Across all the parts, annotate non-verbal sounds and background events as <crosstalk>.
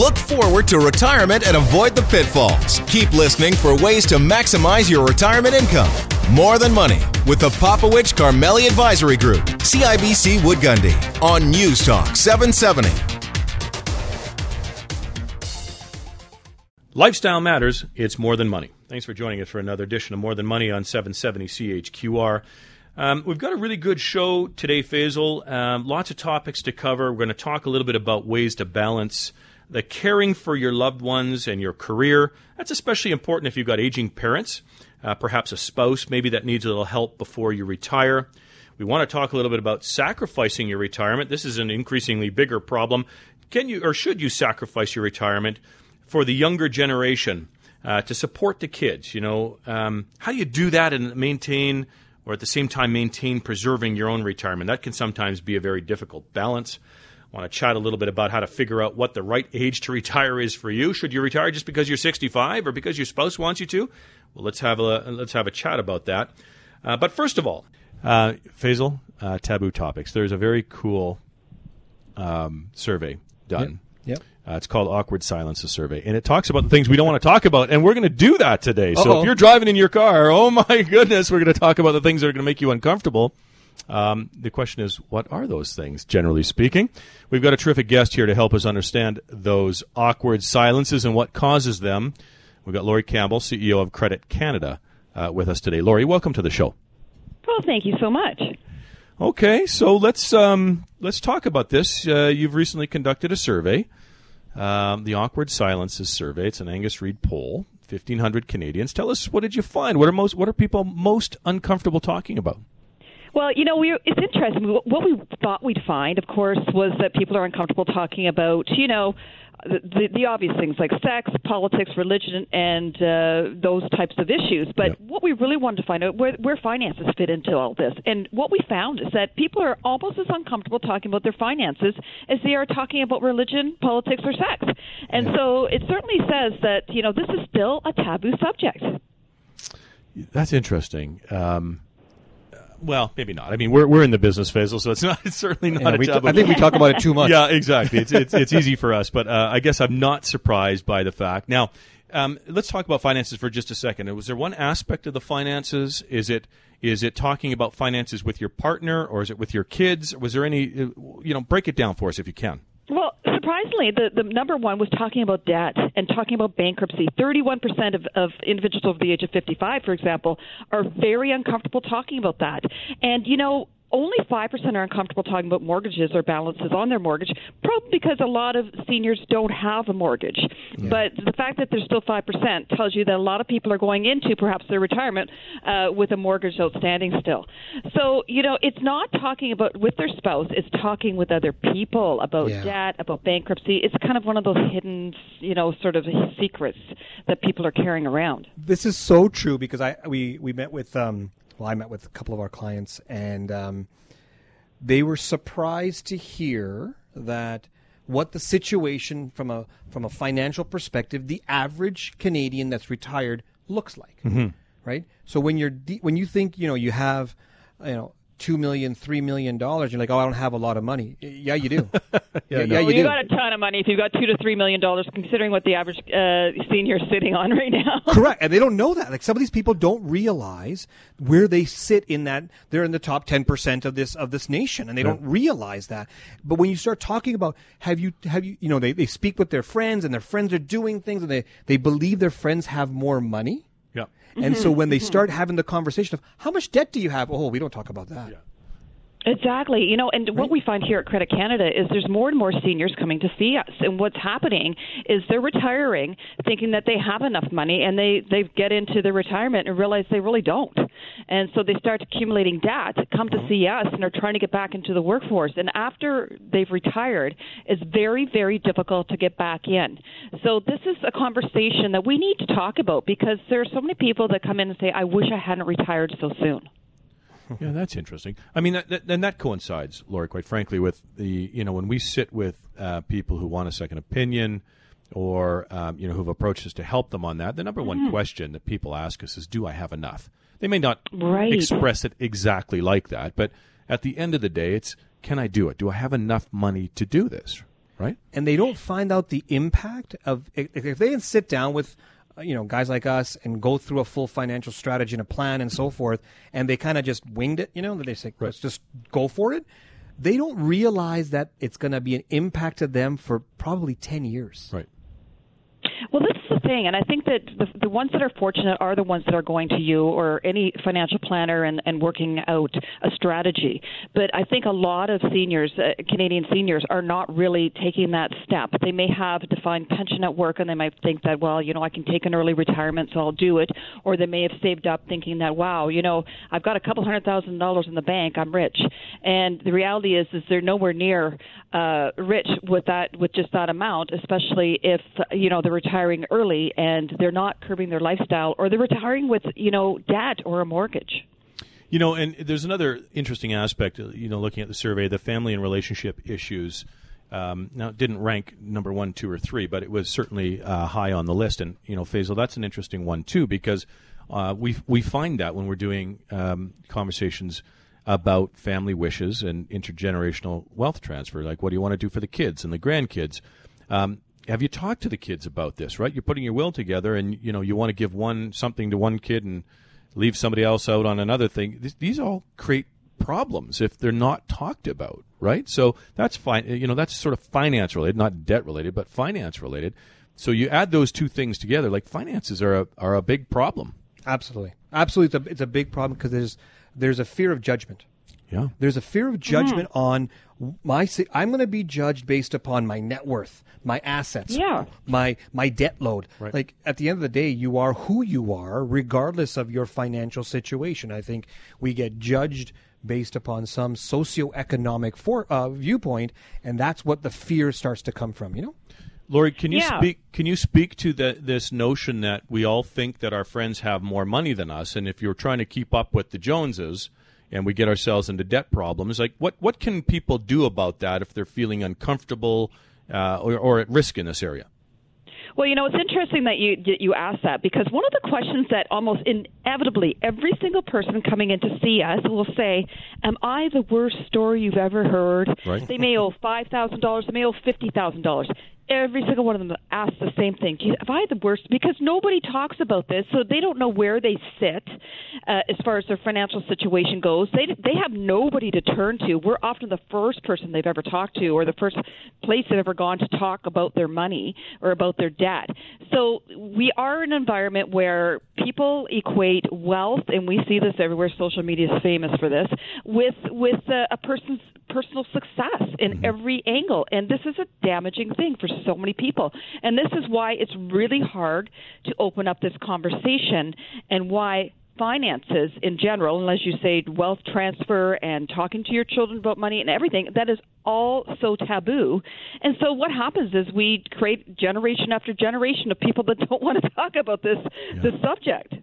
Look forward to retirement and avoid the pitfalls. Keep listening for ways to maximize your retirement income. More Than Money with the Popowich Carmeli Advisory Group, CIBC Wood Gundy, on News Talk 770. Lifestyle matters. It's more than money. Thanks for joining us for another edition of More Than Money on 770 CHQR. Um, we've got a really good show today, Faisal. Um, lots of topics to cover. We're going to talk a little bit about ways to balance the caring for your loved ones and your career. That's especially important if you've got aging parents, uh, perhaps a spouse maybe that needs a little help before you retire. We want to talk a little bit about sacrificing your retirement. This is an increasingly bigger problem. Can you or should you sacrifice your retirement for the younger generation uh, to support the kids? You know, um, how do you do that and maintain, or at the same time maintain preserving your own retirement? That can sometimes be a very difficult balance want to chat a little bit about how to figure out what the right age to retire is for you. Should you retire just because you're 65 or because your spouse wants you to? Well, let's have a let's have a chat about that. Uh, but first of all, uh, Faisal, uh, taboo topics. There's a very cool um, survey done. Yep. yep. Uh, it's called Awkward Silences Survey, and it talks about the things we don't want to talk about, and we're going to do that today. Uh-oh. So if you're driving in your car, oh my goodness, we're going to talk about the things that are going to make you uncomfortable. Um, the question is, what are those things, generally speaking? We've got a terrific guest here to help us understand those awkward silences and what causes them. We've got Laurie Campbell, CEO of Credit Canada, uh, with us today. Laurie, welcome to the show. Well, thank you so much. Okay, so let's um, let's talk about this. Uh, you've recently conducted a survey, um, the Awkward Silences Survey. It's an Angus Reid poll, fifteen hundred Canadians. Tell us what did you find? What are most what are people most uncomfortable talking about? Well, you know, we, it's interesting. What we thought we'd find, of course, was that people are uncomfortable talking about, you know, the, the obvious things like sex, politics, religion, and uh, those types of issues. But yep. what we really wanted to find out where, where finances fit into all this. And what we found is that people are almost as uncomfortable talking about their finances as they are talking about religion, politics, or sex. And so it certainly says that you know this is still a taboo subject. That's interesting. Um, well, maybe not. I mean, we're we're in the business, Faisal, so it's <laughs> not. It's certainly not. Yeah, t- I think we talk about it too much. <laughs> yeah, exactly. It's it's it's easy for us, but uh, I guess I'm not surprised by the fact. Now, um, let's talk about finances for just a second. Was there one aspect of the finances? Is it is it talking about finances with your partner, or is it with your kids? Was there any? Uh, you know, break it down for us if you can. Well, surprisingly, the, the number one was talking about debt and talking about bankruptcy. 31% of, of individuals over the age of 55, for example, are very uncomfortable talking about that. And, you know, only 5% are uncomfortable talking about mortgages or balances on their mortgage, probably because a lot of seniors don't have a mortgage. Yeah. But the fact that there's still 5% tells you that a lot of people are going into perhaps their retirement uh, with a mortgage outstanding still. So, you know, it's not talking about with their spouse, it's talking with other people about yeah. debt, about bankruptcy. It's kind of one of those hidden, you know, sort of secrets that people are carrying around. This is so true because I we, we met with. Um, well, I met with a couple of our clients, and um, they were surprised to hear that what the situation from a from a financial perspective, the average Canadian that's retired looks like. Mm-hmm. Right. So when you're de- when you think you know you have you know two million, three million dollars, you're like, oh, I don't have a lot of money. Yeah, you do. <laughs> yeah, yeah, no. you well, do. You got a ton of money if you've got two to three million dollars, considering what the average uh, senior is sitting on right now. <laughs> Correct, and they don't know that. Like some of these people don't realize where they sit in that. They're in the top ten percent of this of this nation, and they right. don't realize that. But when you start talking about have you have you you know they, they speak with their friends, and their friends are doing things, and they they believe their friends have more money yeah. And mm-hmm. so when they mm-hmm. start having the conversation of how much debt do you have? Oh, we don't talk about that. Yeah. Exactly. You know, and right. what we find here at Credit Canada is there's more and more seniors coming to see us. And what's happening is they're retiring thinking that they have enough money and they, they get into their retirement and realize they really don't. And so they start accumulating debt, come to uh-huh. see us, and are trying to get back into the workforce. And after they've retired, it's very, very difficult to get back in. So this is a conversation that we need to talk about because there are so many people that come in and say, I wish I hadn't retired so soon yeah, that's interesting. I mean, that, that, and that coincides, Laurie, quite frankly, with the you know when we sit with uh, people who want a second opinion or um, you know who've approached us to help them on that. The number one mm-hmm. question that people ask us is, "Do I have enough?" They may not right. express it exactly like that, but at the end of the day, it's, "Can I do it? Do I have enough money to do this?" right? and they don't find out the impact of if if they didn't sit down with you know guys like us and go through a full financial strategy and a plan and so forth and they kind of just winged it you know? They say let's just go for it. They don't realize that it's going to be an impact to them for probably 10 years. Right. Well, this is the thing, and I think that the, the ones that are fortunate are the ones that are going to you or any financial planner and, and working out a strategy. But I think a lot of seniors, uh, Canadian seniors, are not really taking that step. They may have defined pension at work, and they might think that, well, you know, I can take an early retirement, so I'll do it. Or they may have saved up thinking that, wow, you know, I've got a couple hundred thousand dollars in the bank, I'm rich. And the reality is, is they're nowhere near uh, rich with that, with just that amount, especially if you know they're retiring early and they're not curbing their lifestyle, or they're retiring with you know debt or a mortgage. You know, and there's another interesting aspect. uh, You know, looking at the survey, the family and relationship issues. Um, now, it didn't rank number one, two, or three, but it was certainly uh, high on the list. And you know, Faisal, that's an interesting one too because uh, we we find that when we're doing um, conversations about family wishes and intergenerational wealth transfer, like what do you want to do for the kids and the grandkids. Um, have you talked to the kids about this? Right, you're putting your will together, and you know you want to give one something to one kid and leave somebody else out on another thing. These, these all create problems if they're not talked about, right? So that's fine. You know, that's sort of finance related, not debt related, but finance related. So you add those two things together, like finances are a, are a big problem. absolutely absolutely it's a, it's a big problem because there's there's a fear of judgment Yeah. There's a fear of judgment on my. I'm going to be judged based upon my net worth, my assets, Yeah. my my debt load. Right. Like at the end of the day, you are who you are, regardless of your financial situation. I think we get judged based upon some socioeconomic for, uh, viewpoint, and that's what the fear starts to come from. You know. Laurie, can you Yeah. speak? Can you speak to the, this notion that we all think that our friends have more money than us, and if you're trying to keep up with the Joneses, and we get ourselves into debt problems, like what what can people do about that if they're feeling uncomfortable uh, or, or at risk in this area? Well, you know, it's interesting that you that you asked that because one of the questions that almost inevitably every single person coming in to see us will say, "Am I the worst story you've ever heard?" Right. They may owe five thousand dollars. They may owe fifty thousand dollars. Every single one of them asks the same thing: "Do you- I the worst?" Because nobody talks about this, so they don't know where they sit uh, as far as their financial situation goes. They they have nobody to turn to. We're often the first person they've ever talked to, or the first place they've ever gone to talk about their money or about their debt. So we are in an environment where people equate wealth, and we see this everywhere. Social media is famous for this, with with uh, a person's personal success in mm-hmm. every angle, and this is a damaging thing for so many people. And this is why it's really hard to open up this conversation, and why finances in general, unless you say wealth transfer and talking to your children about money and everything, that is all so taboo. And so what happens is we create generation after generation of people that <laughs> don't want to talk about this this subject.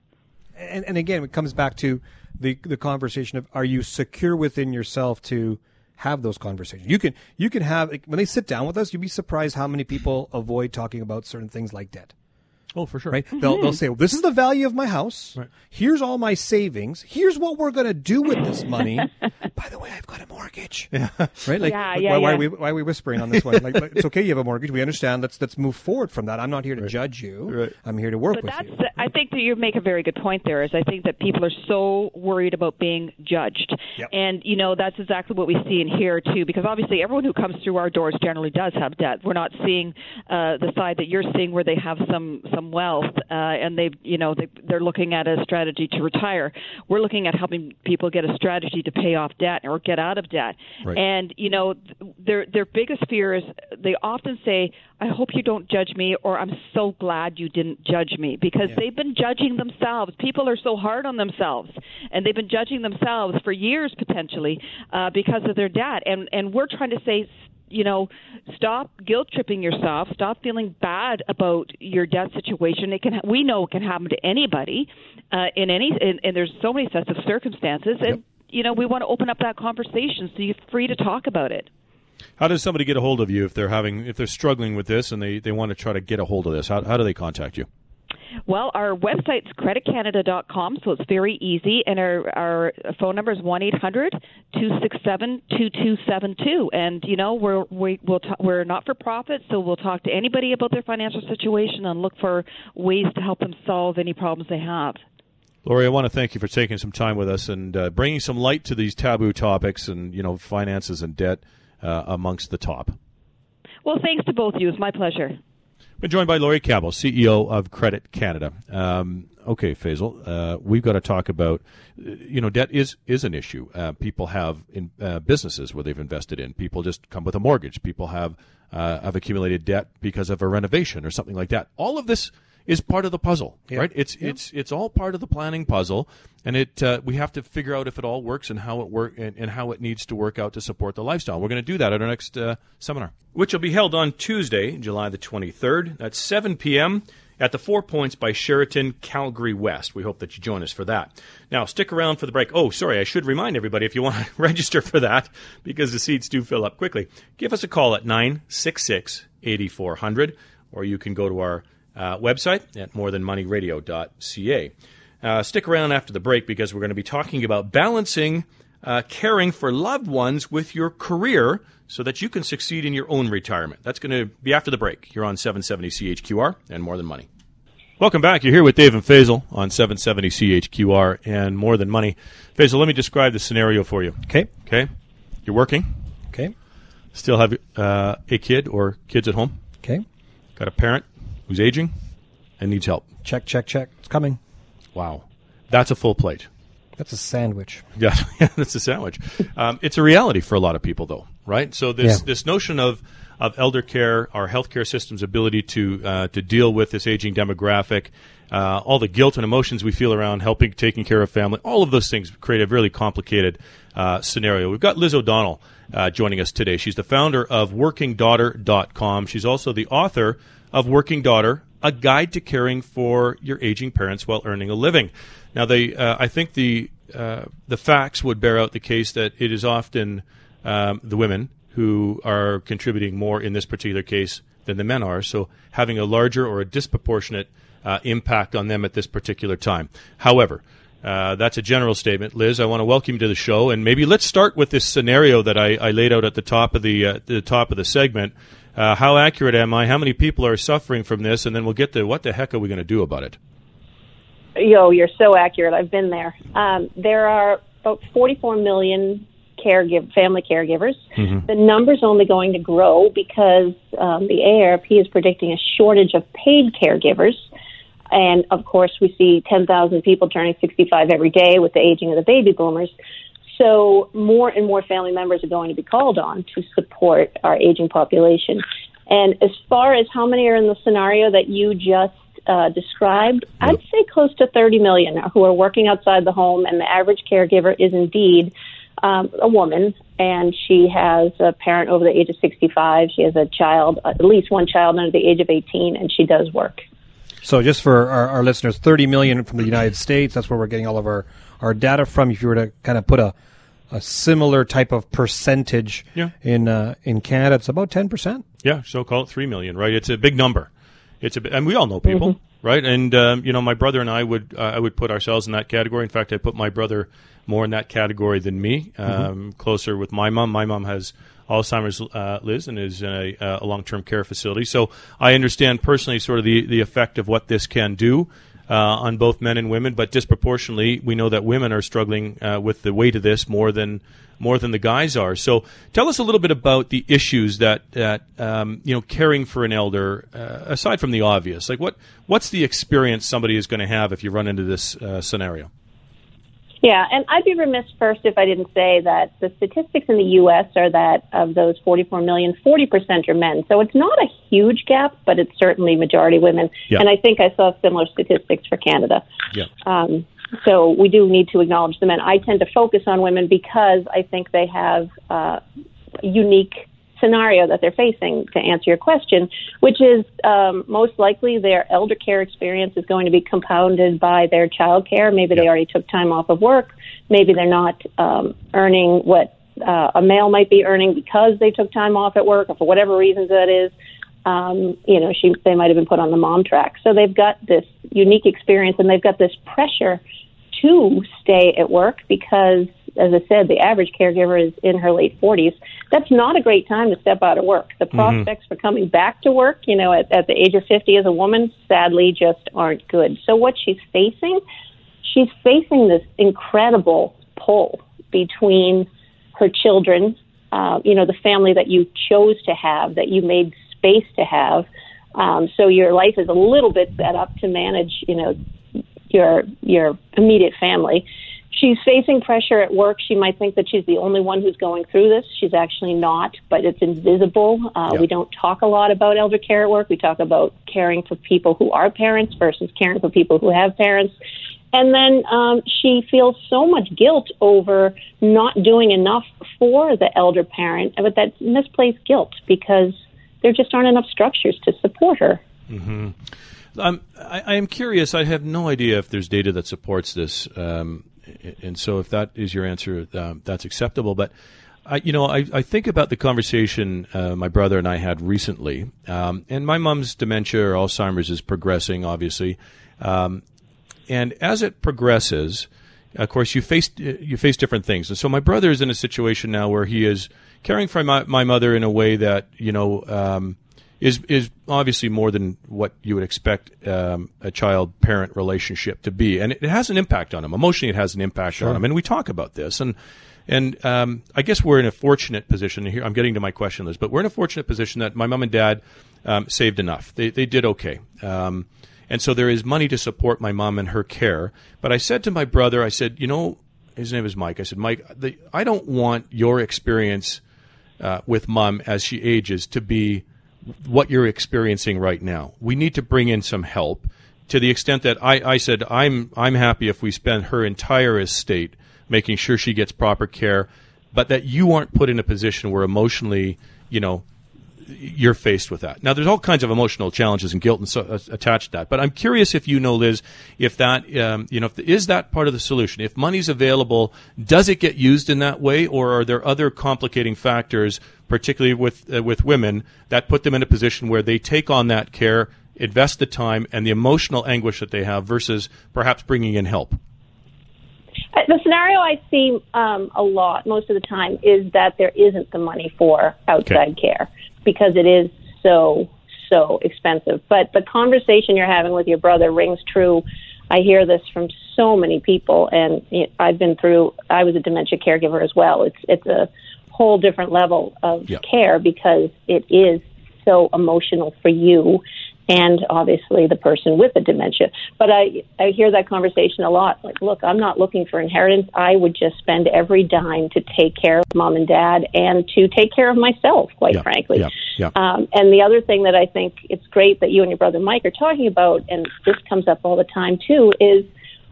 and, and again, it comes back to the the conversation of are you secure within yourself to have those conversations? You can you can have when they sit down with us, you'd be surprised how many people avoid talking about certain things like debt. Oh, for sure. Right? They'll they'll say, well, "This is the value of my house. Right. Here's all my savings. Here's what we're going to do with this money. <laughs> By the way, I've got a mortgage. Yeah. <laughs> Right? Like, Yeah, why, yeah, why yeah. are we why are we whispering on this one? Like, like, it's okay, you have a mortgage. We understand. Let's let's move forward from that. I'm not here to judge you. Right. I'm here to work But with that's, you. I think that you make a very good point there. Is I think that people are so worried about being judged, Yep. and you know that's exactly what we see in here too. Because obviously, everyone who comes through our doors generally does have debt. We're not seeing uh, the side that you're seeing, where they have some some wealth, uh, and they you know they, they're looking at a strategy to retire. We're looking at helping people get a strategy to pay off debt or get out of debt. Right. And you know their their biggest fear is they often say, "I hope you don't judge me," or "I'm so glad you didn't judge me," because they've been judging themselves. People are so hard on themselves, and they've been judging themselves for years potentially uh, because of their debt. And and we're trying to say. You know, stop guilt tripping yourself. Stop feeling bad about your debt situation. It can we know it can happen to anybody uh, in any and, and there's so many sets of circumstances. And you know, we want to open up that conversation so you're free to talk about it. How does somebody get a hold of you if they're having if they're struggling with this and they, they want to try to get a hold of this? How, how do they contact you? Well, our website's creditcanada.com, so it's very easy, and our our phone number is one eight hundred two six seven two two seven two. And you know we're we, we'll t- we're not for profit, so we'll talk to anybody about their financial situation and look for ways to help them solve any problems they have. Laurie, I want to thank you for taking some time with us and uh, bringing some light to these taboo topics and you know finances and debt uh, amongst the top. Well, thanks to both of you. It's my pleasure. Been joined by Laurie Campbell, CEO of Credit Canada. Um, okay, Faisal, uh, we've got to talk about, uh, you know, debt is is an issue. Uh, people have in, uh, businesses where they've invested in. People just come with a mortgage. People have uh, have accumulated debt because of a renovation or something like that. All of this is part of the puzzle, Yeah. right? It's it's it's all part of the planning puzzle, and it uh, we have to figure out if it all works and how it work and, and how it needs to work out to support the lifestyle. We're going to do that at our next uh, seminar, which will be held on Tuesday, July the twenty third, at seven p.m. At the Four Points by Sheraton, Calgary West. We hope that you join us for that. Now, stick around for the break. Oh, sorry, I should remind everybody if you want to <laughs> register for that, because the seats do fill up quickly, give us a call at 966 8400, or you can go to our uh, website at morethanmoneyradio.ca. Uh, stick around after the break because we're going to be talking about balancing uh, caring for loved ones with your career so that you can succeed in your own retirement. That's going to be after the break. You're on 770 CHQR and More Than Money. Welcome back. You're here with Dave and Faisal on 770 CHQR and More Than Money. Faisal, let me describe the scenario for you. Okay. Okay? You're working, Okay. still have uh, a kid or kids at home, Okay. got a parent who's aging and needs help. Check, check, check. It's coming. Wow. That's a full plate. That's a sandwich. Yeah, <laughs> yeah, that's a sandwich. Um, it's a reality for a lot of people, though, right? So this Yeah. this notion of of elder care, our healthcare system's ability to uh, to deal with this aging demographic, uh, all the guilt and emotions we feel around helping taking care of family, all of those things create a really complicated uh, scenario. We've got Liz O'Donnell uh, joining us today. She's the founder of WorkingDaughter.com. She's also the author of Working Daughter, a guide to caring for your aging parents while earning a living. Now, they, uh, I think the uh, the facts would bear out the case that it is often um, the women who are contributing more in this particular case than the men are. So, having a larger or a disproportionate uh, impact on them at this particular time. However, uh, that's a general statement. Liz, I want to welcome you to the show, and maybe let's start with this scenario that I, I laid out at the top of the uh, the top of the segment. Uh, how accurate am I? How many people are suffering from this? And then we'll get to what the heck are we going to do about it? Yo, you're so accurate. I've been there. Um, there are about 44 million caregiv- family caregivers. The number's only going to grow because um, the AARP is predicting a shortage of paid caregivers. And of course, we see 10,000 people turning 65 every day with the aging of the baby boomers. So more and more family members are going to be called on to support our aging population. And as far as how many are in the scenario that you just uh, described, I'd say close to 30 million who are working outside the home, and the average caregiver is indeed um, a woman, and she has a parent over the age of 65. She has a child, at least one child under the age of 18, and she does work. So, just for our, our listeners, 30 million from the United States. That's where we're getting all of our, our data from. If you were to kind of put a, a similar type of percentage Yeah. in uh, in Canada, it's about 10%. Yeah, so call it three million, right? It's a big number. It's a, and we all know people, right? And um, you know, my brother and I would uh, I would put ourselves in that category. In fact, I put my brother more in that category than me. Um, Closer with my mom. My mom has Alzheimer's, uh, Liz, and is in a, uh, a long term care facility. So I understand personally sort of the the effect of what this can do. Uh, on both men and women, but disproportionately, we know that women are struggling uh, with the weight of this more than more than the guys are. So, tell us a little bit about the issues that that um, you know caring for an elder, uh, aside from the obvious. Like what what's the experience somebody is going to have if you run into this uh, scenario? Yeah, and I'd be remiss first if I didn't say that the statistics in the U.S. are that of those 44 million, 40% are men. So it's not a huge gap, but it's certainly majority women. Yeah. And I think I saw similar statistics for Canada. Yeah, Um, so we do need to acknowledge the men. I tend to focus on women because I think they have uh, unique scenario that they're facing to answer your question, which is um, most likely their elder care experience is going to be compounded by their child care. Maybe they already took time off of work. Maybe they're not um, earning what uh, a male might be earning because they took time off at work or for whatever reasons that is. um, you know, she they might have been put on the mom track. So they've got this unique experience, and they've got this pressure to stay at work because, as I said, the average caregiver is in her late 40s. That's not a great time to step out of work. The Mm-hmm. prospects for coming back to work, you know, at, at the age of 50 as a woman, sadly, just aren't good. So what she's facing, she's facing this incredible pull between her children, uh, you know, the family that you chose to have, that you made space to have. Um, so your life is a little bit set up to manage, you know, your your immediate family. She's facing pressure at work. She might think that she's the only one who's going through this. She's actually not, but it's invisible. Uh. We don't talk a lot about elder care at work. We talk about caring for people who are parents versus caring for people who have parents. And then um, she feels so much guilt over not doing enough for the elder parent, but that's misplaced guilt because there just aren't enough structures to support her. Um, I, I am curious. I have no idea if there's data that supports this, um, and so if that is your answer, um, that's acceptable. But I, you know, I, I think about the conversation uh, my brother and I had recently, um, and my mom's dementia or Alzheimer's is progressing, obviously, um, and as it progresses, of course, you face you face different things. And so my brother is in a situation now where he is caring for my, my mother in a way that you know um, is is obviously more than what you would expect um, a child parent relationship to be, and it, it has an impact on them emotionally. It has an impact on them, and we talk about this and. And um, I guess we're in a fortunate position here. I'm getting to my question list, but we're in a fortunate position that my mom and dad um, saved enough. They they did okay. Um, and so there is money to support my mom and her care. But I said to my brother, I said, you know, his name is Mike. I said, Mike, the, I don't want your experience uh, with mom as she ages to be what you're experiencing right now. We need to bring in some help to the extent that I, I said, I'm, I'm happy if we spend her entire estate making sure she gets proper care, but that you aren't put in a position where emotionally, you know, you're faced with that. Now, there's all kinds of emotional challenges and guilt and so, uh, attached to that. But I'm curious if you know, Liz, if that, um, you know, if the, is that part of the solution? If money's available, does it get used in that way, or are there other complicating factors, particularly with uh, with women, that put them in a position where they take on that care, invest the time and the emotional anguish that they have, versus perhaps bringing in help? Uh, The scenario I see um, a lot, most of the time, is that there isn't the money for outside care because it is so so expensive. But the conversation you're having with your brother rings true. I hear this from so many people, and I've been through. I was a dementia caregiver as well. It's it's a whole different level of Yeah. care because it is so emotional for you and obviously the person with the dementia. But I, I hear that conversation a lot. Like, look, I'm not looking for inheritance. I would just spend every dime to take care of mom and dad and to take care of myself, quite Yeah, frankly. yeah, yeah. Um, and the other thing that I think it's great that you and your brother Mike are talking about, and this comes up all the time too, is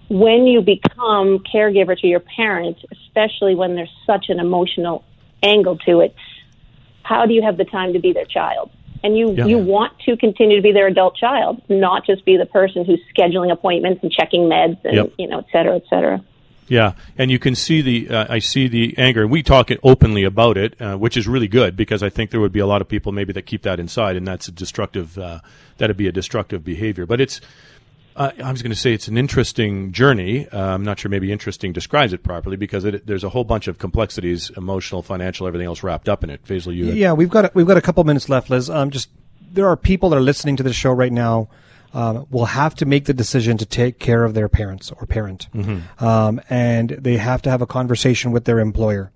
when you become caregiver to your parents, especially when there's such an emotional angle to it, how do you have the time to be their child? And you, Yeah. you want to continue to be their adult child, not just be the person who's scheduling appointments and checking meds and, Yep. you know, et cetera, et cetera. Yeah, and you can see the uh, I see the anger, and we talk it openly about it, uh, which is really good because I think there would be a lot of people maybe that keep that inside, and that's a destructive. Uh, that'd be a destructive behavior. But it's uh, I was going to say it's an interesting journey. Uh, I'm not sure maybe interesting describes it properly because it, there's a whole bunch of complexities, emotional, financial, everything else wrapped up in it. Faisal, you Yeah, we've got we've got a couple minutes left, Liz. Um, just there are people that are listening to this show right now. Um, will have to make the decision to take care of their parents or parent, um, and they have to have a conversation with their employer,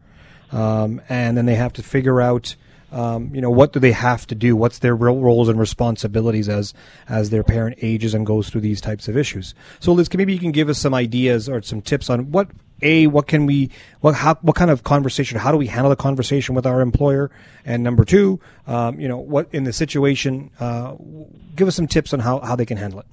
um, and then they have to figure out, um, you know, what do they have to do? What's their real roles and responsibilities as as their parent ages and goes through these types of issues? So, Liz, maybe you can give us some ideas or some tips on what a what can we what how what kind of conversation how do we handle the conversation with our employer and number two um, you know what in the situation uh, give us some tips on how, how they can handle it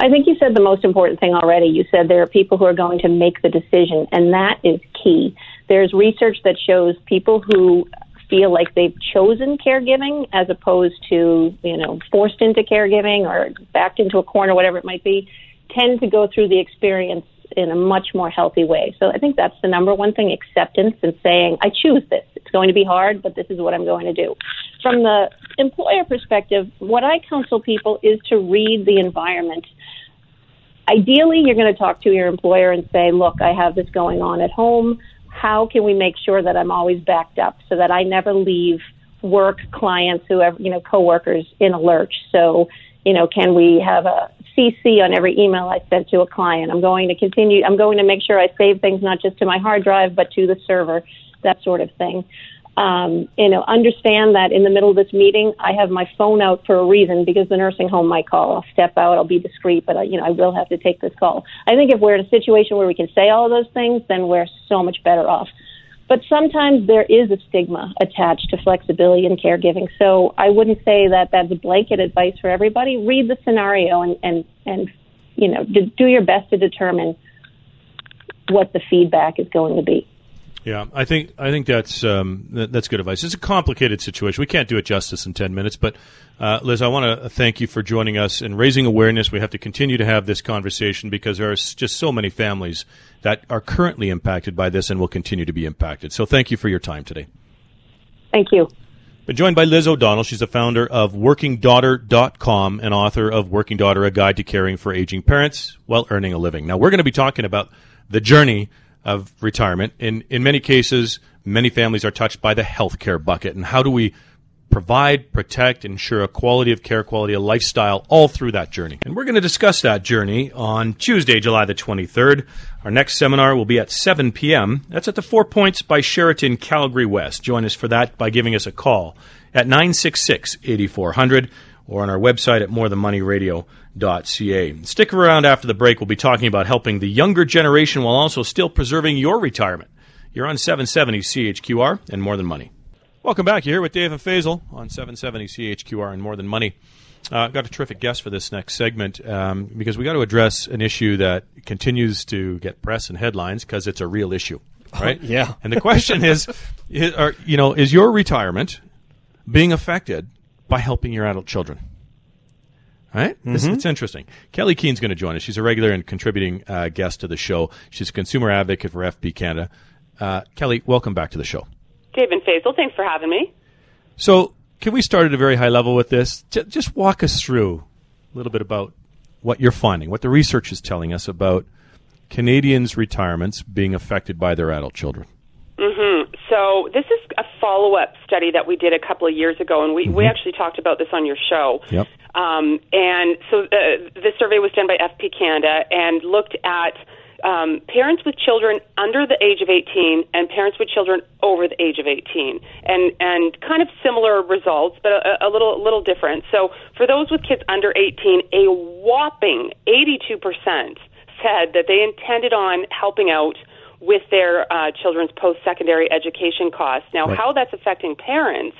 I think you said the most important thing already. You said there are people who are going to make the decision, and that is key. There's research that shows people who feel like they've chosen caregiving as opposed to, you know, forced into caregiving or backed into a corner, whatever it might be, tend to go through the experience in a much more healthy way. So I think that's the number one thing acceptance and saying, I choose this. It's going to be hard, but this is what I'm going to do. From the employer perspective, what I counsel people is to read the environment. Ideally, you're going to talk to your employer and say, Look, I have this going on at home. How can we make sure that I'm always backed up so that I never leave work clients, whoever, you know, coworkers in a lurch? So, you know, can we have a CC on every email I send to a client? I'm going to continue, I'm going to make sure I save things not just to my hard drive, but to the server, that sort of thing. Um, you know, understand that in the middle of this meeting, I have my phone out for a reason because the nursing home might call. I'll step out, I'll be discreet, but I, you know, I will have to take this call. I think if we're in a situation where we can say all of those things, then we're so much better off. But sometimes there is a stigma attached to flexibility in caregiving. So I wouldn't say that that's a blanket advice for everybody. Read the scenario and, and, and you know, do your best to determine what the feedback is going to be. Yeah, I think I think that's um, that's good advice. It's a complicated situation. We can't do it justice in ten minutes, but uh, Liz, I want to thank you for joining us and raising awareness. We have to continue to have this conversation because there are just so many families that are currently impacted by this and will continue to be impacted. So, thank you for your time today. Thank you. Been joined by Liz O'Donnell. She's the founder of WorkingDaughter.com and author of Working Daughter: A Guide to Caring for Aging Parents While Earning a Living. Now, we're going to be talking about the journey of retirement. In in many cases, many families are touched by the healthcare bucket, and how do we provide, protect, ensure a quality of care, quality of lifestyle all through that journey. And we're going to discuss that journey on Tuesday, July the 23rd. Our next seminar will be at 7 p.m. That's at the Four Points by Sheraton Calgary West. Join us for that by giving us a call at 966 8400 or on our website at morethanmoneyradio.ca. Stick around after the break. We'll be talking about helping the younger generation while also still preserving your retirement. You're on 770 CHQR and More Than Money. Welcome back. You're here with Dave and Faisal on 770 CHQR and More Than Money. Uh, I've got a terrific guest for this next segment um, because we got to address an issue that continues to get press and headlines because it's a real issue, right? yeah. And the question is, <laughs> is are, you know, is your retirement being affected by helping your adult children. Right? Mm-hmm. This, it's interesting. Kelly Keehn's going to join us. She's a regular and contributing uh, guest to the show. She's a consumer advocate for FP Canada. Uh, Kelly, welcome back to the show. Dave and Faisal, thanks for having me. So, can we start at a very high level with this? J- just walk us through a little bit about what you're finding, what the research is telling us about Canadians' retirements being affected by their adult children. Mm-hmm. So this is a follow-up study that we did a couple of years ago, and we, mm-hmm. we actually talked about this on your show. Yep. Um, and so uh, this survey was done by FP Canada and looked at um, parents with children under the age of 18 and parents with children over the age of 18, and and kind of similar results, but a, a little a little different. So for those with kids under 18, a whopping 82 percent said that they intended on helping out with their uh, children's post secondary education costs. Now, right. how that's affecting parents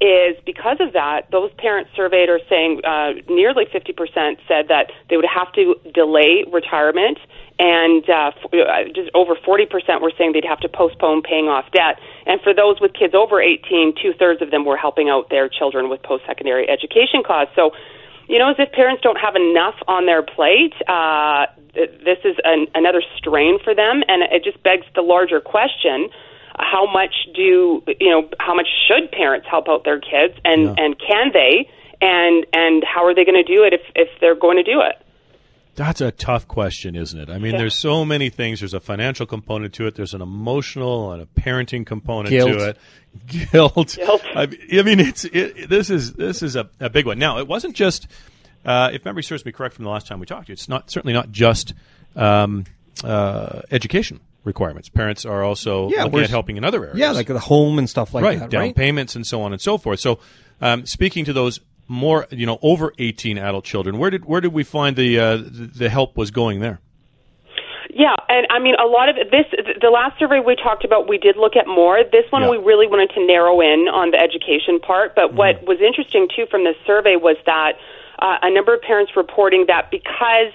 is because of that, those parents surveyed are saying uh, nearly 50% said that they would have to delay retirement, and uh, f- uh, just over 40% were saying they'd have to postpone paying off debt. And for those with kids over 18, two thirds of them were helping out their children with post secondary education costs. So, you know, as if parents don't have enough on their plate, uh, this is an, another strain for them, and it just begs the larger question: How much do you know? How much should parents help out their kids, and yeah. and can they? And and how are they going to do it if if they're going to do it? That's a tough question, isn't it? I mean, yeah. there's so many things. There's a financial component to it. There's an emotional and a parenting component Guilt. to it. <laughs> Guilt. Guilt. I, mean, it's it, this is this is a, a big one. Now, it wasn't just uh, if memory serves me correct from the last time we talked, to you, it's not certainly not just um, uh, education requirements. Parents are also yeah, looking at helping in other areas. Yeah, like the home and stuff like right, that. Down right, payments and so on and so forth. So, um, speaking to those more, you know, over eighteen adult children, where did where did we find the uh, the help was going there? Yeah, and I mean, a lot of this, the last survey we talked about, we did look at more. This one, yeah. we really wanted to narrow in on the education part. But mm what was interesting, too, from this survey was that uh, a number of parents reporting that because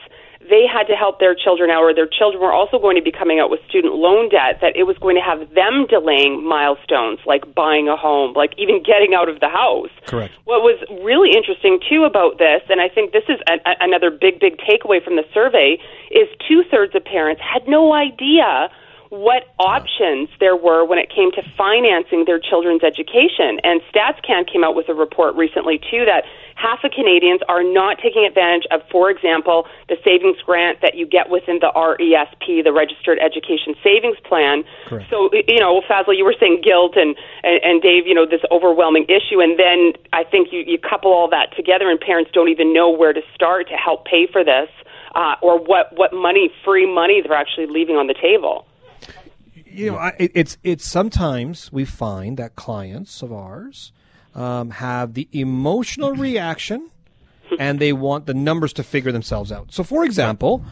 they had to help their children out, or their children were also going to be coming out with student loan debt, that it was going to have them delaying milestones like buying a home, like even getting out of the house. Correct. What was really interesting too about this, and I think this is a, a, another big, big takeaway from the survey, is two thirds of parents had no idea what options there were when it came to financing their children's education. And StatsCan came out with a report recently, too, that half of Canadians are not taking advantage of, for example, the savings grant that you get within the RESP, the Registered Education Savings Plan. Correct. So, you know, Faisal, you were saying guilt, and, and, and Dave, you know, this overwhelming issue. And then I think you, you couple all that together, and parents don't even know where to start to help pay for this. Uh, or what, what money, free money, they're actually leaving on the table you know, I, it's it's sometimes we find that clients of ours um, have the emotional <clears throat> reaction, and they want the numbers to figure themselves out. So, for example.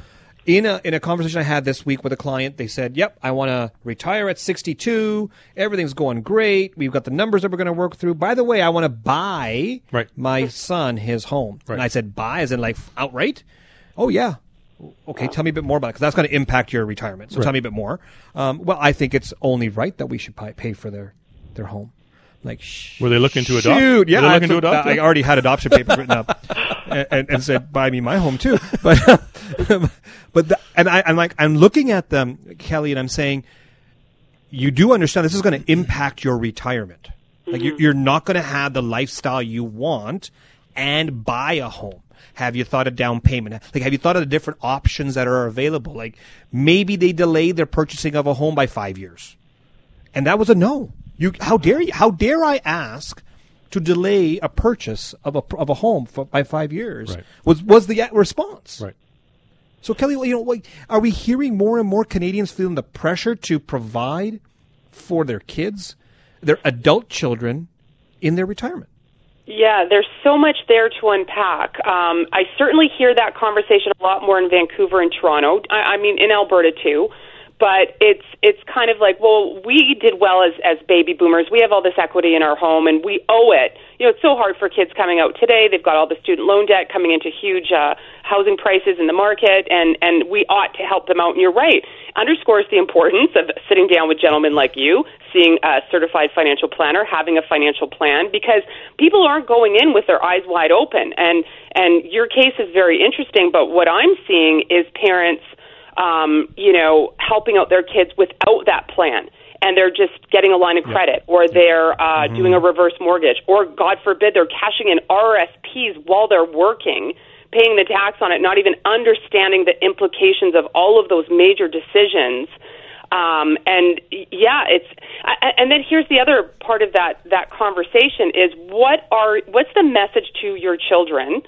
In a, in a conversation I had this week with a client, they said, Yep, I want to retire at 62. Everything's going great. We've got the numbers that we're going to work through. By the way, I want to buy right. my son his home. Right. And I said, Buy as in like outright? Oh, yeah. Okay, tell me a bit more about it because that's going to impact your retirement. So Right. tell me a bit more. Um, well, I think it's only right that we should pay, pay for their their home. Like, sh- Were they looking to adopt? Shoot, yeah, Were they I, to adopt I already had adoption papers written up, <laughs> and, and, and said, "Buy me my home too." <laughs> But, but the, and I, I'm like, I'm looking at them, Kelly, and I'm saying, you do understand this is going to impact your retirement. Like you're, you're not going to have the lifestyle you want and buy a home. Have you thought of down payment? Like, have you thought of the different options that are available? Like, maybe they delay their purchasing of a home by five years, and that was a no. You, how dare you? How dare I ask to delay a purchase of a of a home for, by five years? Right. Was was the response? Right. So Kelly, you know, like, are we hearing more and more Canadians feeling the pressure to provide for their kids, their adult children, in their retirement? Yeah, there's so much there to unpack. Um, I certainly hear that conversation a lot more in Vancouver and Toronto. I, I mean, in Alberta too. But it's it's kind of like, well, we did well as as baby boomers. We have all this equity in our home, and we owe it. You know, it's so hard for kids coming out today. They've got all the student loan debt coming into huge uh, housing prices in the market, and and we ought to help them out. And you're right, underscores the importance of sitting down with gentlemen like you, seeing a certified financial planner, having a financial plan, because people aren't going in with their eyes wide open. And and your case is very interesting, but what I'm seeing is parents um, you know, helping out their kids without that plan. And they're just getting a line of credit, or they're uh, doing a reverse mortgage, or God forbid, they're cashing in RSPs while they're working, paying the tax on it, not even understanding the implications of all of those major decisions. Um, and yeah, it's and then here's the other part of that that conversation is what are what's the message to your children?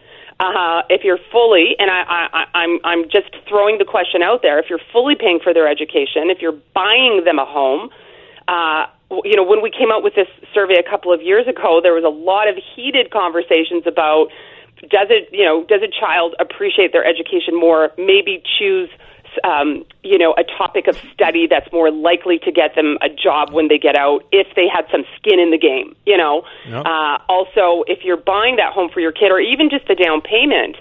Uh, if you're fully, and I, I, I'm, I'm just throwing the question out there, if you're fully paying for their education, if you're buying them a home, uh, you know, when we came out with this survey a couple of years ago, there was a lot of heated conversations about does it, you know, does a child appreciate their education more? Maybe choose um, you know, a topic of study that's more likely to get them a job when they get out if they had some skin in the game, you know. Yep. Uh, also, if you're buying that home for your kid or even just the down payment,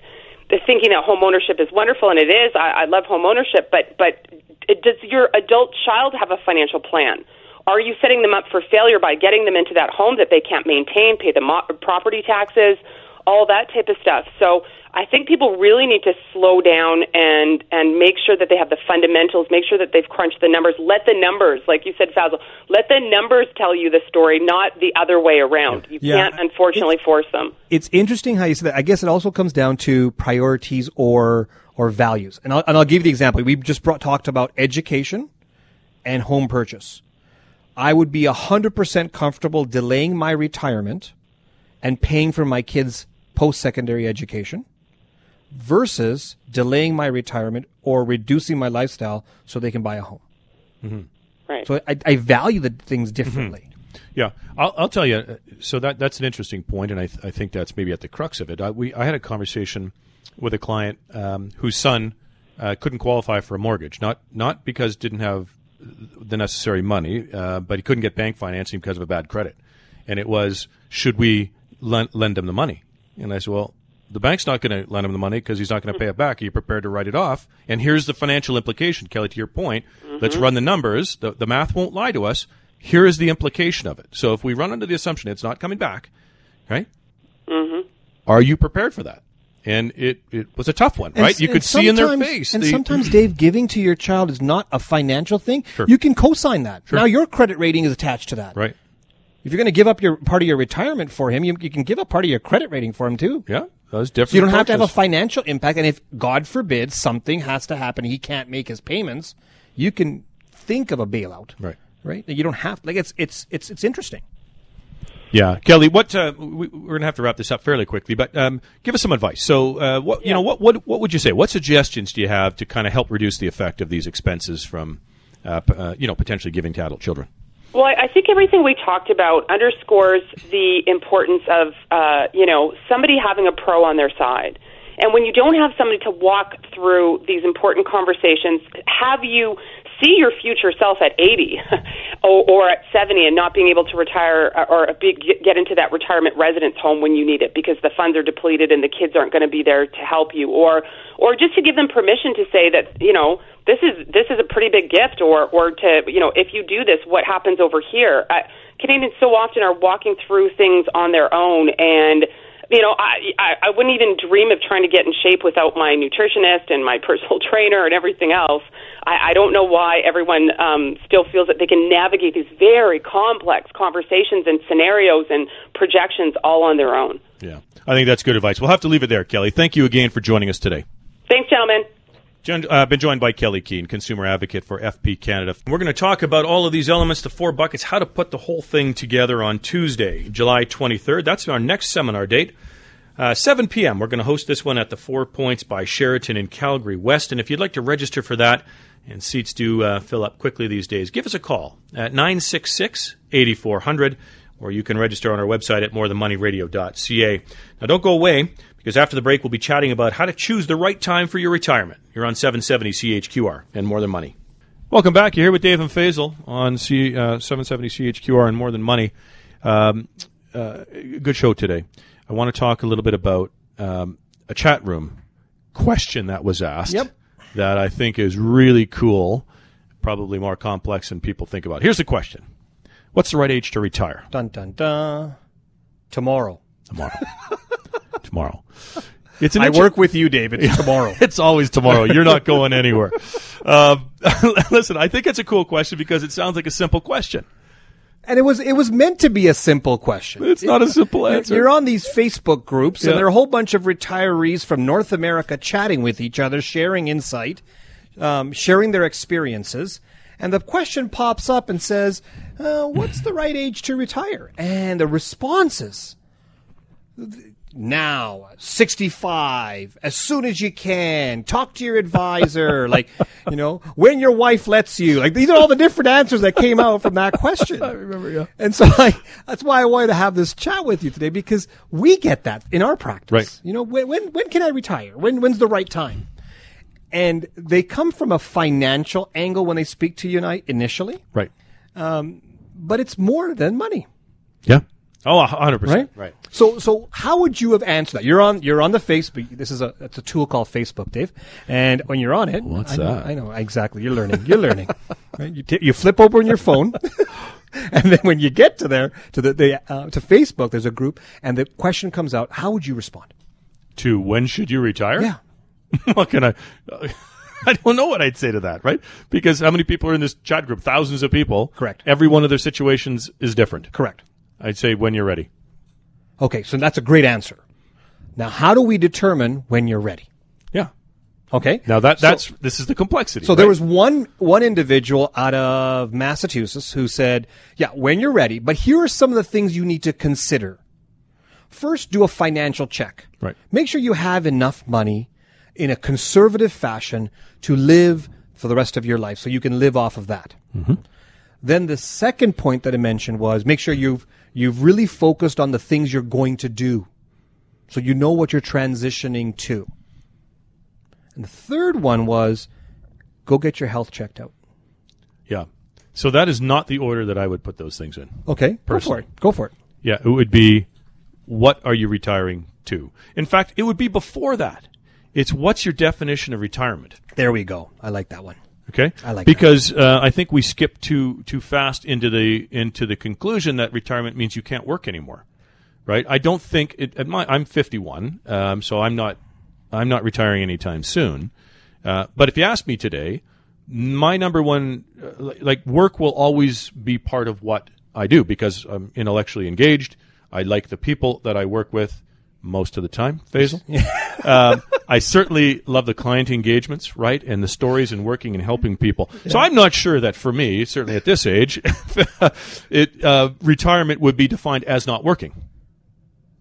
the thinking that home ownership is wonderful, and it is. I, I love home ownership, but but does your adult child have a financial plan? Are you setting them up for failure by getting them into that home that they can't maintain, pay the mo- property taxes, all that type of stuff? So I think people really need to slow down and and make sure that they have the fundamentals, make sure that they've crunched the numbers. Let the numbers, like you said, Faisal, let the numbers tell you the story, not the other way around. You Yeah. can't unfortunately force them. It's interesting how you said that. I guess it also comes down to priorities or or values. And I'll, and I'll give you the example. We just brought, talked about education and home purchase. I would be 100% comfortable delaying my retirement and paying for my kids' post secondary education versus delaying my retirement or reducing my lifestyle so they can buy a home. Right. So I, I value the things differently. Yeah, I'll, I'll tell you. uh, So that that's an interesting point, and I, th- I think that's maybe at the crux of it. I, we I had a conversation with a client um, whose son uh, couldn't qualify for a mortgage, not not because didn't have the necessary money, uh, but he couldn't get bank financing because of a bad credit, and it was should we lend, lend him the money? And I said, well, the bank's not going to lend him the money because he's not going to pay it back. Are you prepared to write it off? And here's the financial implication, Kelly. To your point, let's run the numbers. The, the math won't lie to us. Here is the implication of it. So if we run under the assumption it's not coming back, right? Mm-hmm. Are you prepared for that? And it, it was a tough one, right? s- You could see in their face. And the- sometimes, Dave, giving to your child is not a financial thing. Sure. You can co-sign that. Now your credit rating is attached to that. right? If you're going to give up your part of your retirement for him, you, you can give up part of your credit rating for him too. Yeah, those different. So you don't have to have a financial impact. And if God forbid something has to happen, he can't make his payments, you can think of a bailout. Right. Right. You don't have like it's it's it's it's interesting. Yeah, Kelly. What uh, we, we're going to have to wrap this up fairly quickly, but um, give us some advice. So, uh, what you know, what what what would you say? What suggestions do you have to kind of help reduce the effect of these expenses from, uh, p- uh, you know, potentially giving to adult children? Well, I think everything we talked about underscores the importance of, uh, you know, somebody having a pro on their side. And when you don't have somebody to walk through these important conversations, have you see your future self at 80 <laughs> or, or at 70 and not being able to retire uh, or be, get into that retirement residence home when you need it because the funds are depleted and the kids aren't going to be there to help you or or just to give them permission to say that you know this is this is a pretty big gift or or to you know if you do this what happens over here uh, Canadians so often are walking through things on their own and you know, I, I I wouldn't even dream of trying to get in shape without my nutritionist and my <laughs> personal trainer and everything else. I, I don't know why everyone um, still feels that they can navigate these very complex conversations and scenarios and projections all on their own. Yeah, I think that's good advice. We'll have to leave it there, Kelly. Thank you again for joining us today. Thanks, gentlemen. John, uh, been joined by Kelly Keehn, consumer advocate for FP Canada. We're going to talk about all of these elements, the four buckets, how to put the whole thing together on Tuesday, July 23rd. That's our next seminar date. Uh, 7 p.m. We're going to host this one at the Four Points by Sheraton in Calgary West. And if you'd like to register for that, and seats do uh, fill up quickly these days, give us a call at 966 8400, or you can register on our website at morethanmoneyradio.ca. Now, don't go away, because after the break, we'll be chatting about how to choose the right time for your retirement. You're on 770 CHQR and More Than Money. Welcome back. You're here with Dave and Faisal on C, uh, 770 CHQR and More Than Money. Um, uh, good show today. I want to talk a little bit about um, a chat room question that was asked Yep. that I think is really cool, probably more complex than people think about. Here's the question What's the right age to retire? Dun dun dun. Tomorrow. Tomorrow. <laughs> tomorrow. <laughs> It's an I inter- work with you, David. Tomorrow. <laughs> It's always tomorrow. You're not going anywhere. <laughs> Um, listen, I think it's a cool question because it sounds like a simple question. and it was it was meant to be a simple question. It's not a simple answer. You're on these Facebook groups, Yeah. and there are a whole bunch of retirees from North America chatting with each other, sharing insight, um, sharing their experiences. And the question pops up and says, uh, "What's the right age to retire?" And the responses now 65 as soon as you can talk to your advisor <laughs> like you know when your wife lets you like these are all the different answers that came out from that question. <laughs> I remember yeah. And so I, that's why i wanted to have this chat with you today because we get that in our practice. Right. you know when, when when can i retire? When when's the right time? And they come from a financial angle when they speak to you and I initially. Right. Um, but it's more than money. Yeah. Oh, 100%. right? Right. So, so how would you have answered that? You're on, you're on the Facebook. This is a, it's a tool called Facebook, Dave. And when you're on it, What's I know, that? I know exactly. You're learning. You're learning. <laughs> right? You, t- you flip open your phone, <laughs> and then when you get to there to the, the uh, to Facebook, there's a group, and the question comes out. How would you respond? To when should you retire? Yeah. <laughs> what can I? I don't know what I'd say to that, right? Because how many people are in this chat group? Thousands of people. Correct. Every one of their situations is different. Correct. I'd say when you're ready. Okay, so that's a great answer. Now, how do we determine when you're ready? Yeah. Okay. Now that So- that's this is the complexity. So there was one one individual out of Massachusetts who said, "Yeah, when you're ready, but here are some of the things you need to consider. First, do a financial check. Right. Make sure you have enough money in a conservative fashion to live for the rest of your life, so you can live off of that. Mm-hmm. Then the second point that I mentioned was make sure you've you've really focused on the things you're going to do, so you know what you're transitioning to. And the third one was go get your health checked out. yeah. So that is not the order that I would put those things in. Okay, go for it. Go for it. Yeah, it would be what are you retiring to. In fact, it would be before that. It's what's your definition of retirement? There we go. I like that one. Okay, I like because uh, I think we skip too too fast into the into the conclusion that retirement means you can't work anymore, right? I don't think it. At my, I'm 51, um, so I'm not I'm not retiring anytime soon. Uh, but if you ask me today, my number one uh, like work will always be part of what I do because I'm intellectually engaged. I like the people that I work with most of the time, <laughs> Faisal. uh, I certainly love the client engagements, right, and the stories and working and helping people. So I'm not sure that for me, certainly at this age, <laughs> it uh, retirement would be defined as not working.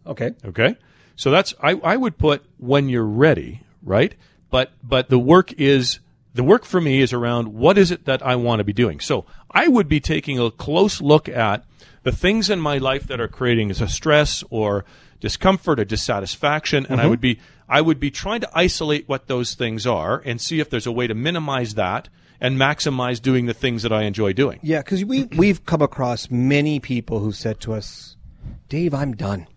Okay. Okay, so that's I, I would put when you're ready, right? But but the work is the work for me is around what is it that I want to be doing. So I would be taking a close look at the things in my life that are creating a stress or discomfort or dissatisfaction, and I would be I would be trying to isolate what those things are and see if there's a way to minimize that and maximize doing the things that I enjoy doing. Yeah, because we we've come across many people who said to us, "Dave, I'm done.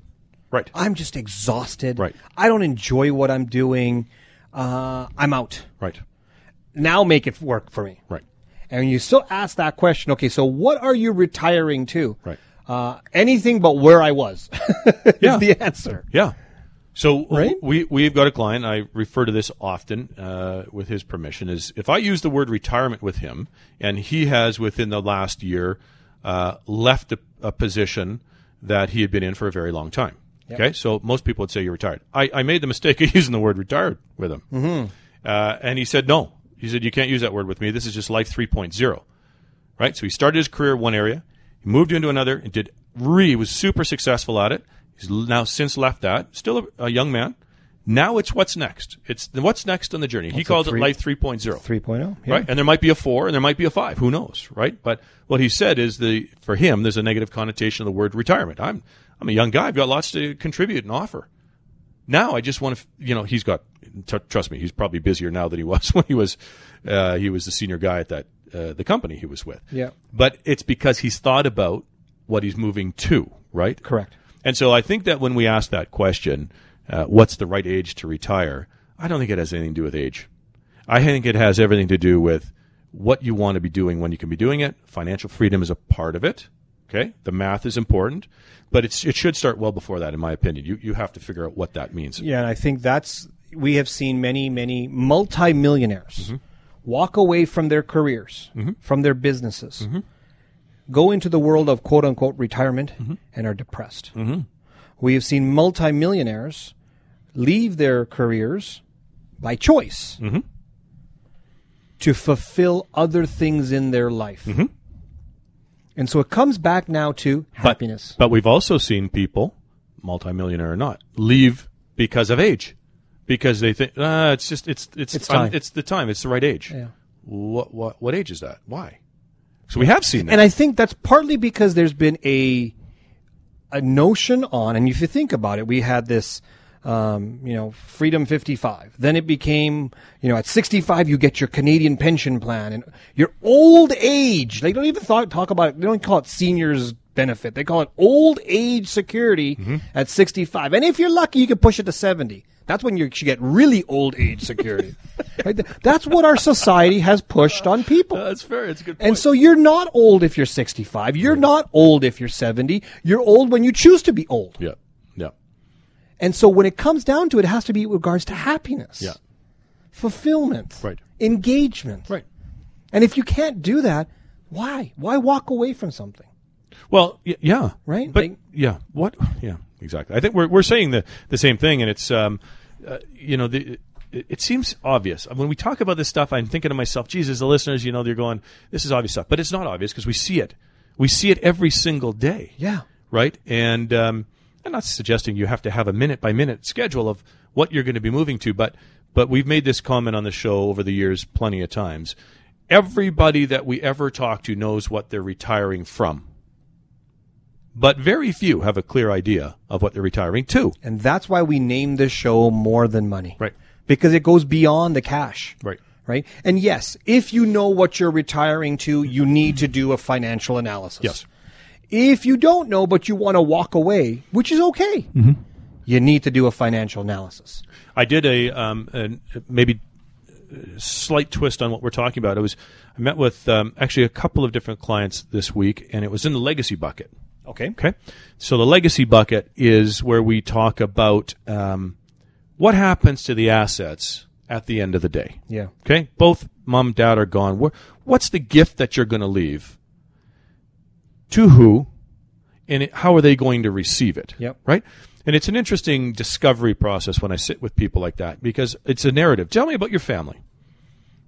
Right. I'm just exhausted. Right. I don't enjoy what I'm doing. Uh, I'm out. Right. Now make it work for me." Right. And you still ask that question. Okay, so what are you retiring to? Right. Uh, anything but where I was. <laughs> Yeah. is the answer. Yeah. So Right? we we've got a client. I refer to this often, uh, with his permission. Is if I use the word retirement with him, and he has within the last year uh, left a, a position that he had been in for a very long time. Okay, so most people would say you're retired. I, I made the mistake of <laughs> using the word retired with him, mm-hmm. uh, and he said no. He said you can't use that word with me. This is just life 3.0 right? So he started his career one area, he moved into another, and did really was super successful at it. He's now since left that, still a, a young man. Now it's what's next. It's the what's next on the journey. he calls three- it life 3.0. 3.0. Yeah. Right, and there might be a four, and there might be a five. Who knows, right? But what he said is the for him, there's a negative connotation of the word retirement. I'm I'm a young guy. I've got lots to contribute and offer. Now I just want to, you know, he's got. T- trust me, he's probably busier now than he was <laughs> when he was uh, he was the senior guy at that uh, the company he was with. Yeah. But it's because he's thought about what he's moving to, right? Correct. And so I think that when we ask that question, uh, what's the right age to retire? I don't think it has anything to do with age. I think it has everything to do with what you want to be doing when you can be doing it. Financial freedom is a part of it. Okay, the math is important, but it's, it should start well before that, in my opinion. You you have to figure out what that means. Yeah, and I think that's we have seen many, many multimillionaires Mm-hmm. Walk away from their careers, from their businesses, Mm-hmm. go into the world of quote unquote retirement, Mm-hmm. and are depressed. We have seen multimillionaires leave their careers by choice Mm-hmm. to fulfill other things in their life. Mm-hmm. And so it comes back now to happiness. But we've also seen people, multimillionaire or not, leave because of age, because they think ah, it's just it's it's It's time. it's the time, it's the right age. Yeah. What what what age is that? Why? So we have seen that. And I think that's partly because there's been a a notion on, and if you think about it, we had this, um, you know, Freedom 55. Then it became, you know, at 65 you get your Canadian pension plan, and your old age. They don't even thought, talk about it. They don't call it seniors benefit. They call it old age security mm-hmm. at 65. And if you're lucky, you can push it to 70. That's when you should get really old age security. <laughs> Right? That's what our society has pushed on people. that's fair. It's good point. And so you're not old if you're 65. You're not old if you're 70. You're old when you choose to be old. yeah, yeah, And so when it comes down to it, it has to be with regards to happiness, yeah. fulfillment, Right. engagement. Right. And if you can't do that, why? Why walk away from something? Well, y- yeah, Right? But Like- yeah, what? Yeah, exactly. I think we're we're saying the the same thing, and it's um, uh, you know, the, it, it seems obvious when we talk about this stuff. I'm thinking to myself, Jesus, the listeners, you know, they're going, this is obvious stuff, but it's not obvious because we see it. We see it every single day. Yeah. Right. And um, I'm not suggesting you have to have a minute by minute schedule of what you're going to be moving to, but but we've made this comment on the show over the years plenty of times. Everybody that we ever talk to knows what they're retiring from. But very few have a clear idea of what they're retiring to. And that's why we name this show More Than Money. Right. Because it goes beyond the cash. Right. Right. And yes, if you know what you're retiring to, you need to do a financial analysis. Yes. If you don't know, but you want to walk away, which is okay, you need to do a financial analysis. I did a, um, maybe slight twist on what we're talking about. I was I met with um, actually a couple of different clients this week, and it was in the legacy bucket. Okay. Okay. So the legacy bucket is where we talk about um, what happens to the assets at the end of the day. Yeah. Okay. Both mom and dad are gone. What's the gift that you're going to leave? To who? And how are they going to receive it? Yep. Right. And it's an interesting discovery process when I sit with people like that because it's a narrative. Tell me about your family.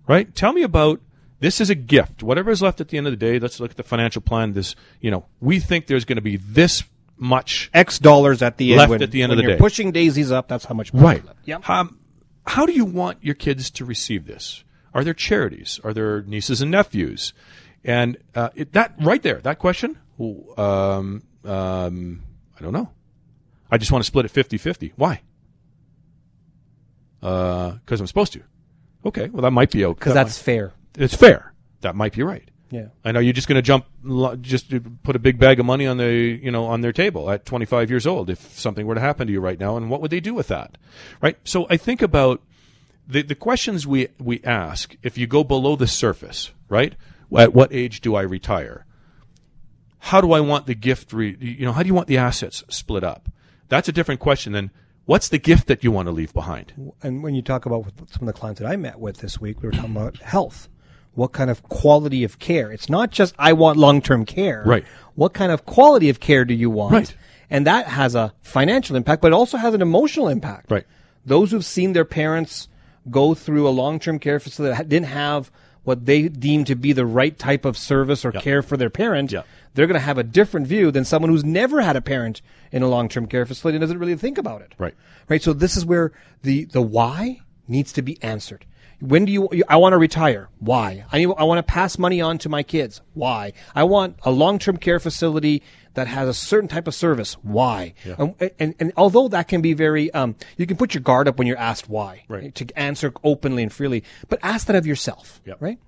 Right? Tell me about this is a gift. Whatever is left at the end of the day, let's look at the financial plan. This, you know, we think there's going to be this much X dollars at the end. Left when, at the end of the you're day. pushing daisies up, that's how much money Right. left. Yep. Um, how do you want your kids to receive this? Are there charities? Are there nieces and nephews? And uh, it, that right there, that question, um, um, I don't know. I just want to split it 50 50. Why? Because I'm supposed to. Okay, well, that might be okay. Because that's fair. It's fair. That might be right. Yeah. I know you're just going to jump, just put a big bag of money on the, you know, on their table at 25 years old. If something were to happen to you right now, and what would they do with that, right? So I think about the the questions we we ask. If you go below the surface, right? At what age do I retire? How do I want the gift? Re- you know, how do you want the assets split up? That's a different question than what's the gift that you want to leave behind. And when you talk about some of the clients that I met with this week, we were talking about health. What kind of quality of care? It's not just I want long term care. Right. What kind of quality of care do you want? Right. And that has a financial impact, but it also has an emotional impact. Right. Those who've seen their parents go through a long term care facility that didn't have what they deem to be the right type of service or Yeah. care for their parent, Yeah. they're going to have a different view than someone who's never had a parent in a long term care facility and doesn't really think about it. Right. Right. So this is where the the why needs to be answered. When do you? I want to retire. Why? I need, I want to pass money on to my kids. Why? I want a long term care facility that has a certain type of service. Why? And, and, and although that can be very, um, you can put your guard up when you're asked why Right. to answer openly and freely, but ask that of yourself. Yep. Right.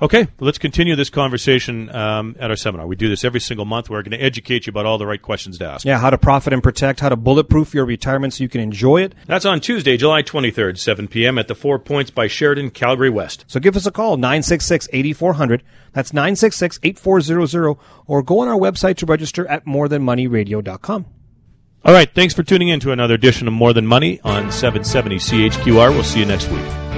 Okay, let's continue this conversation um, at our seminar. We do this every single month. We're going to educate you about all the right questions to ask. Yeah. How to profit and protect. How to bulletproof your retirement so you can enjoy it. That's on Tuesday, July 23rd, 7 p.m. at the Four Points by Sheraton, Calgary West. So give us a call, 966-8400. That's 966-8400. Or go on our website to register at morethanmoneyradio.com. All right, thanks for tuning in to another edition of More Than Money on 770 CHQR. We'll see you next week.